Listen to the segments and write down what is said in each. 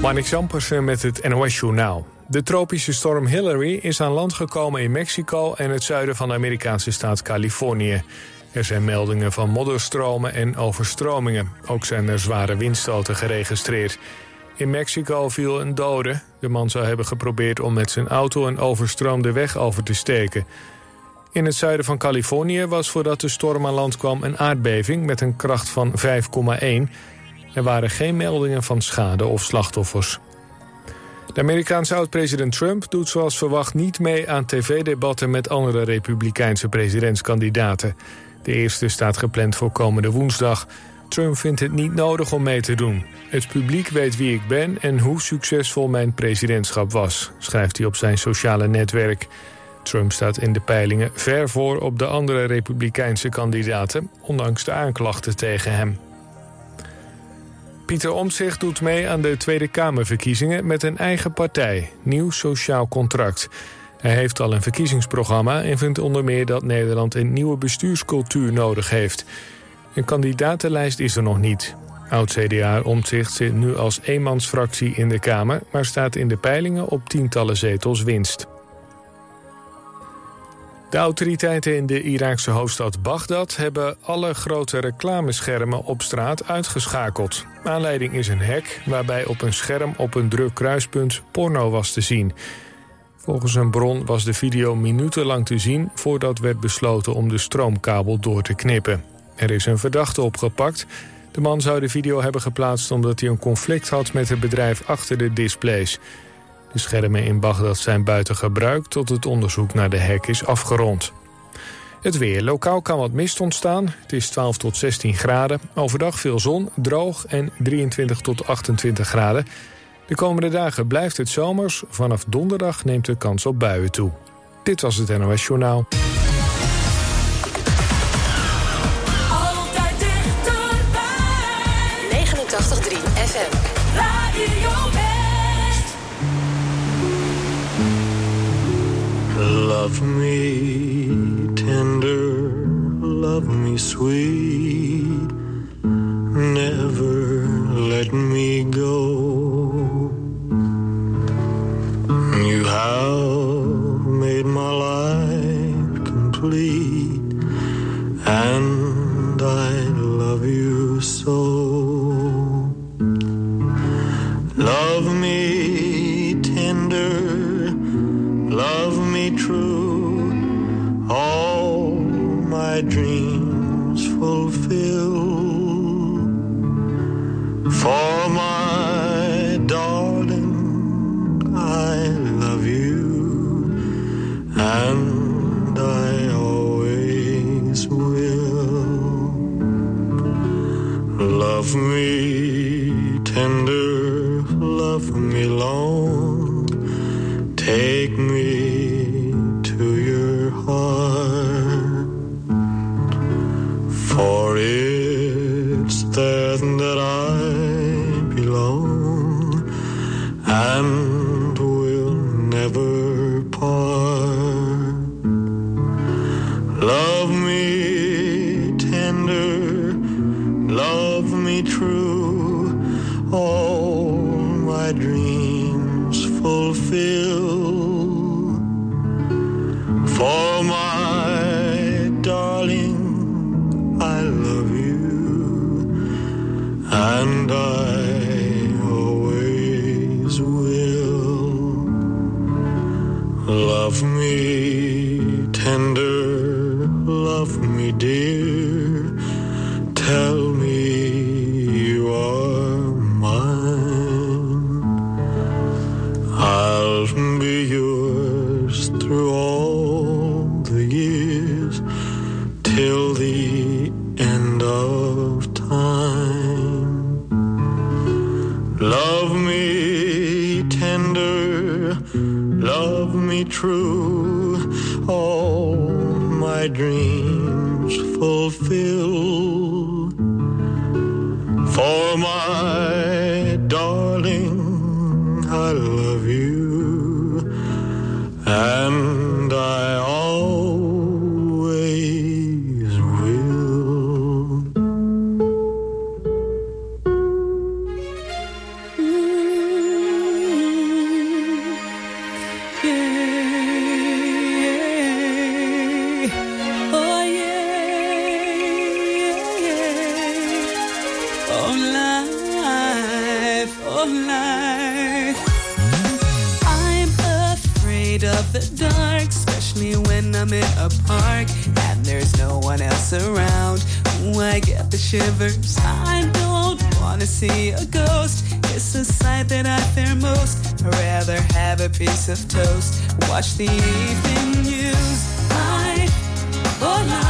Marnik Zampersen met het NOS-journaal. De tropische storm Hillary is aan land gekomen in Mexico... en het zuiden van de Amerikaanse staat Californië. Er zijn meldingen van modderstromen en overstromingen. Ook zijn er zware windstoten geregistreerd. In Mexico viel een dode. De man zou hebben geprobeerd om met zijn auto een overstroomde weg over te steken. In het zuiden van Californië was voordat de storm aan land kwam... een aardbeving met een kracht van 5,1... Er waren geen meldingen van schade of slachtoffers. De Amerikaanse oud-president Trump doet zoals verwacht niet mee aan tv-debatten met andere republikeinse presidentskandidaten. De eerste staat gepland voor komende woensdag. Trump vindt het niet nodig om mee te doen. Het publiek weet wie ik ben en hoe succesvol mijn presidentschap was, schrijft hij op zijn sociale netwerk. Trump staat in de peilingen ver voor op de andere republikeinse kandidaten, ondanks de aanklachten tegen hem. Pieter Omtzigt doet mee aan de Tweede Kamerverkiezingen met een eigen partij, Nieuw Sociaal Contract. Hij heeft al een verkiezingsprogramma en vindt onder meer dat Nederland een nieuwe bestuurscultuur nodig heeft. Een kandidatenlijst is er nog niet. Oud-CDA Omtzigt zit nu als eenmansfractie in de Kamer, maar staat in de peilingen op tientallen zetels winst. De autoriteiten in de Iraakse hoofdstad Bagdad hebben alle grote reclameschermen op straat uitgeschakeld. Aanleiding is een hek waarbij op een scherm op een druk kruispunt porno was te zien. Volgens een bron was de video minutenlang te zien voordat werd besloten om de stroomkabel door te knippen. Er is een verdachte opgepakt. De man zou de video hebben geplaatst omdat hij een conflict had met het bedrijf achter de displays. De schermen in Bagdad zijn buiten gebruik tot het onderzoek naar de hek is afgerond. Het weer. Lokaal kan wat mist ontstaan. Het is 12 tot 16 graden. Overdag veel zon, droog en 23 tot 28 graden. De komende dagen blijft het zomers. Vanaf donderdag neemt de kans op buien toe. Dit was het NOS Journaal. Love me tender, love me sweet, my true, shivers. I don't wanna see a ghost. It's the sight that I fear most. I'd rather have a piece of toast. Watch the evening news. Life, oh life.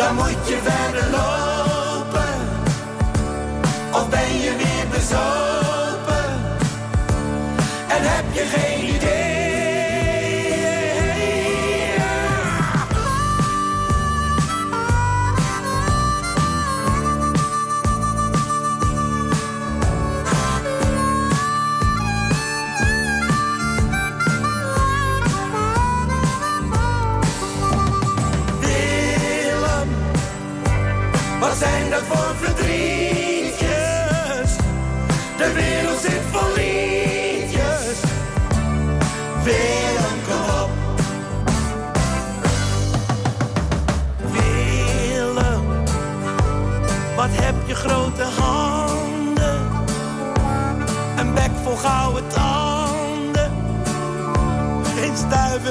dan moet je verder lopen.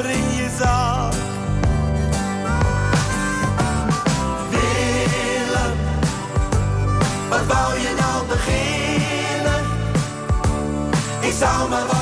donder je zaak. Willem, wat wou je nou beginnen? Ik zou maar wat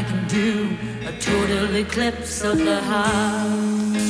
I can do a total eclipse of the heart.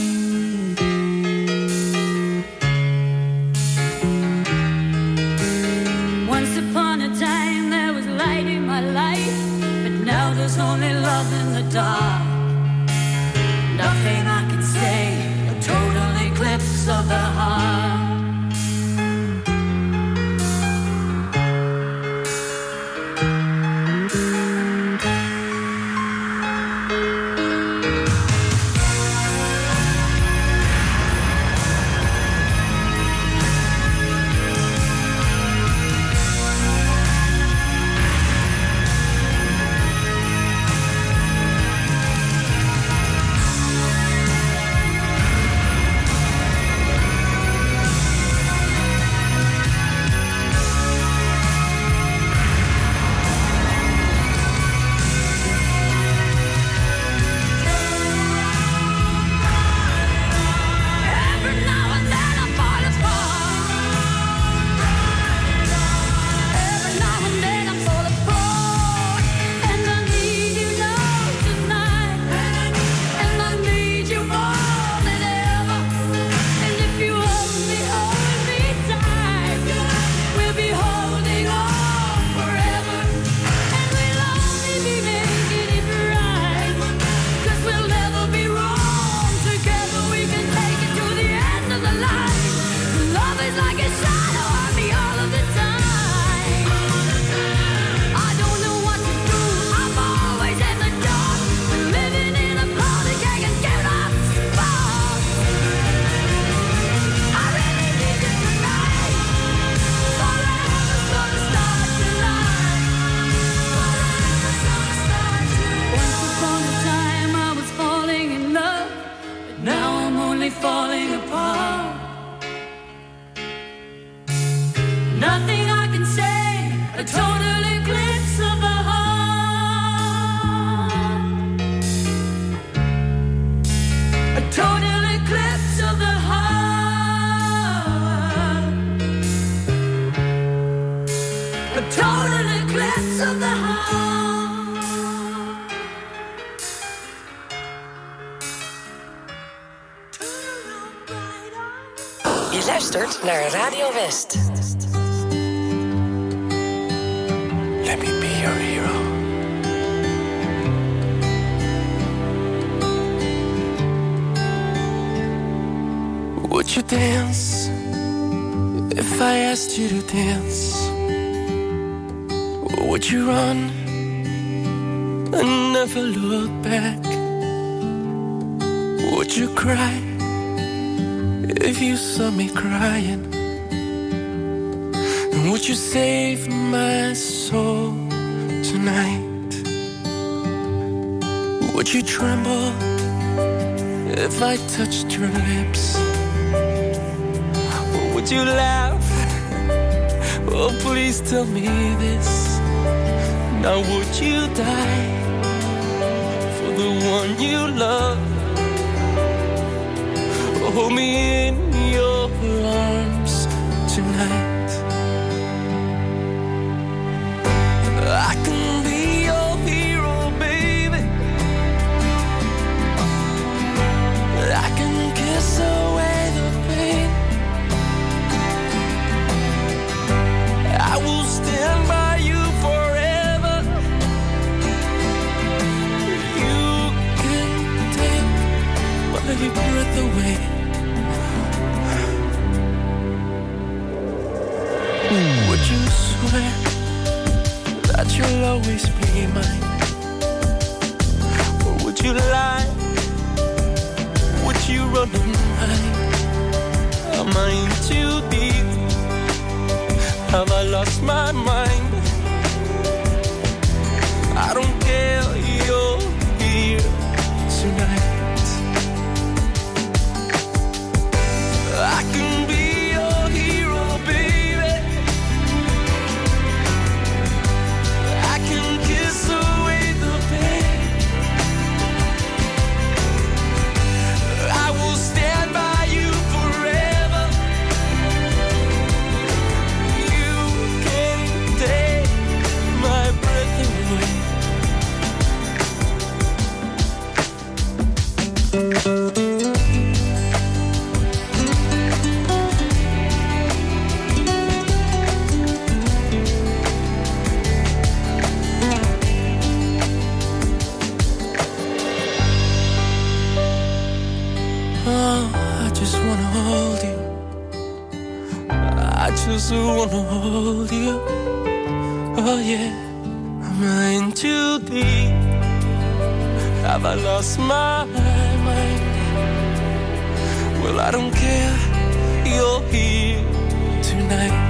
West. Let me be your hero. Would you dance if I asked you to dance? Would you run and never look back? Would you cry if you saw me crying? Would you save my soul tonight? Would you tremble if I touched your lips? Or would you laugh? Oh, please tell me this. Now, would you die for the one you love? Hold me in away. Would you swear that you'll always be mine? Or would you lie? Would you run and hide? Am I in too deep? Have I lost my mind? I don't care, I just wanna hold you. Oh yeah, am I in too deep? Have I lost my mind? Well, I don't care. You're here tonight.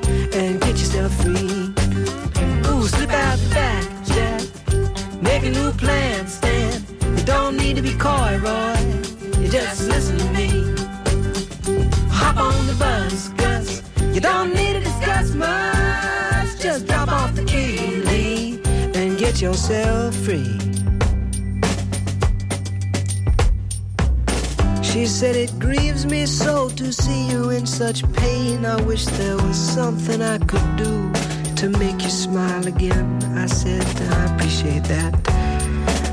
plan, Stan. You don't need to be coy, Roy. You just listen to me. Hop on the bus, Gus. You don't need to discuss much. Just drop off the key, leave, and get yourself free. She said it grieves me so to see you in such pain. I wish there was something I could do to make you smile again. I said I appreciate that.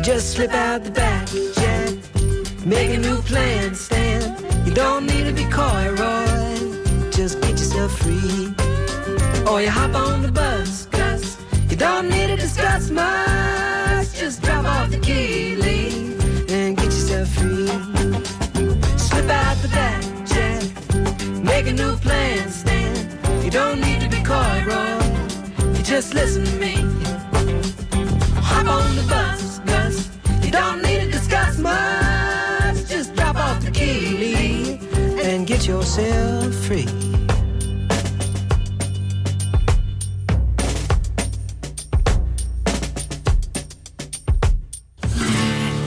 You just slip out the back, Jack. Make a new plan, Stan. You don't need to be coy, Roy. Just get yourself free. Or you hop on the bus, Gus. You don't need to discuss much. Just drop off the key, leave, and get yourself free. Slip out the back, Jack. Make a new plan, Stan. You don't need to be coy, Roy. You just listen to me. Hop on the bus. Don't need to discuss much. Just drop off the key, and get yourself free.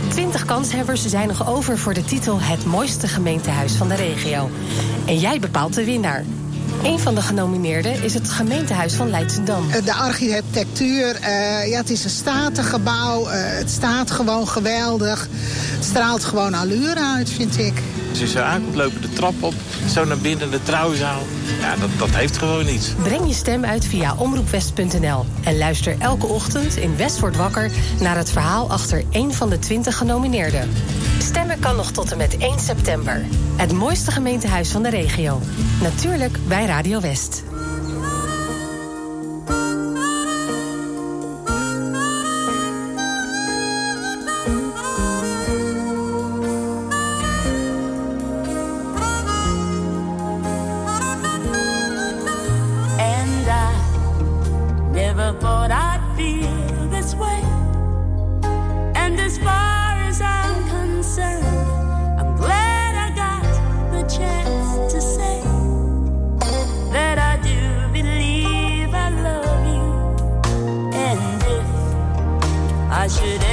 20 kanshebbers zijn nog over voor de titel Het mooiste gemeentehuis van de regio. En jij bepaalt de winnaar. Een van de genomineerden is het gemeentehuis van Leidschendam. Eh, De architectuur, eh, ja, het is een statig gebouw. eh, het staat gewoon geweldig. Het straalt gewoon allure uit, vind ik. Als je zo aankomt, lopen de trap op, zo naar binnen de trouwzaal. Ja, dat, dat heeft gewoon iets. Breng je stem uit via omroepwest.nl. En luister elke ochtend in West wordt wakker naar het verhaal achter één van de 20 genomineerden. Stemmen kan nog tot en met 1 september. Het mooiste gemeentehuis van de regio. Natuurlijk bij Radio West. Thought I'd feel this way. And as far as I'm concerned, I'm glad I got the chance to say that I do believe I love you. And if I should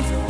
life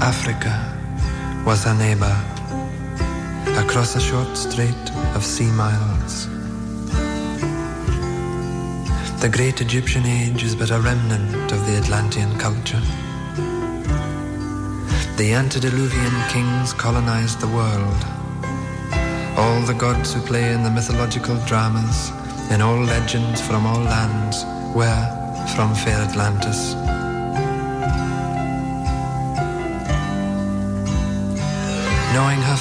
Africa was her neighbor, across a short strait of sea miles. The great Egyptian age is but a remnant of the Atlantean culture. The antediluvian kings colonized the world. All the gods who play in the mythological dramas, in all legends from all lands, were from fair Atlantis.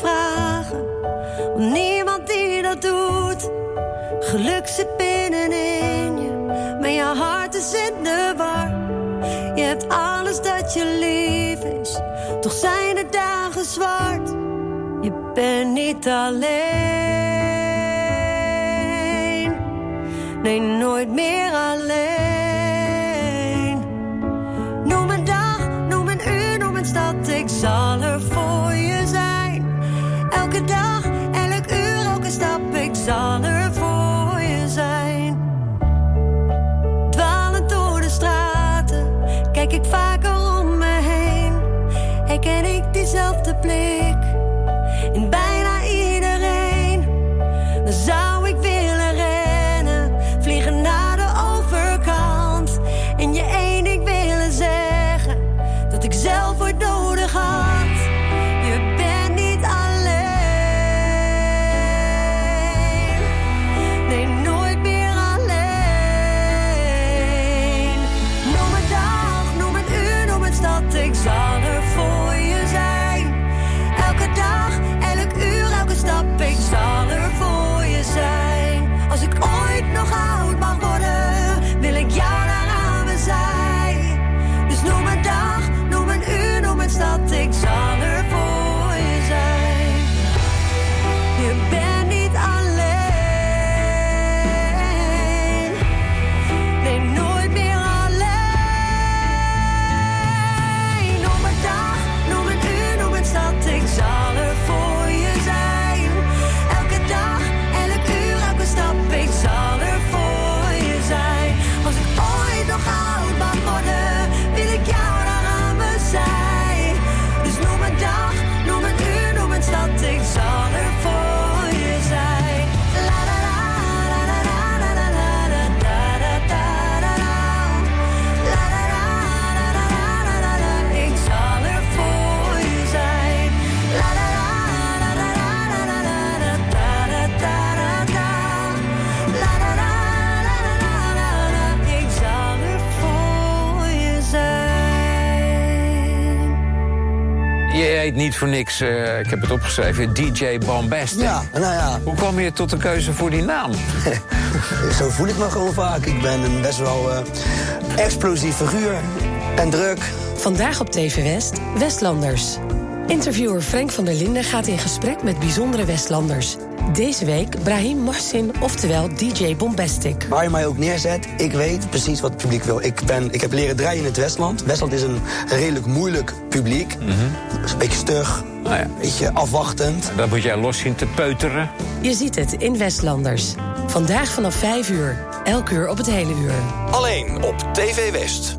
Vragen. Want niemand die dat doet. Geluk zit binnenin je, maar je hart is in de war. Je hebt alles dat je lief is, toch zijn de dagen zwart. Je bent niet alleen. Nee, nooit meer alleen. Diezelfde blik heet niet voor niks, eh, ik heb het opgeschreven, DJ Bombastic. Ja, nou ja. Hoe kwam je tot de keuze voor die naam? Zo voel ik me gewoon vaak. Ik ben een best wel eh, explosief figuur. En druk. Vandaag op TV West, Westlanders. Interviewer Frank van der Linden gaat in gesprek met bijzondere Westlanders. Deze week Brahim Mohsin, oftewel DJ Bombastic. Waar je mij ook neerzet, ik weet precies wat het publiek wil. Ik, ben, ik heb leren draaien in het Westland. Westland is een redelijk moeilijk publiek. Mhm. Een beetje stug, Nou ja, een beetje afwachtend. dat moet jij los zien te peuteren. Je ziet het in Westlanders. Vandaag vanaf 5 uur. Elk uur op het hele uur. Alleen op TV West.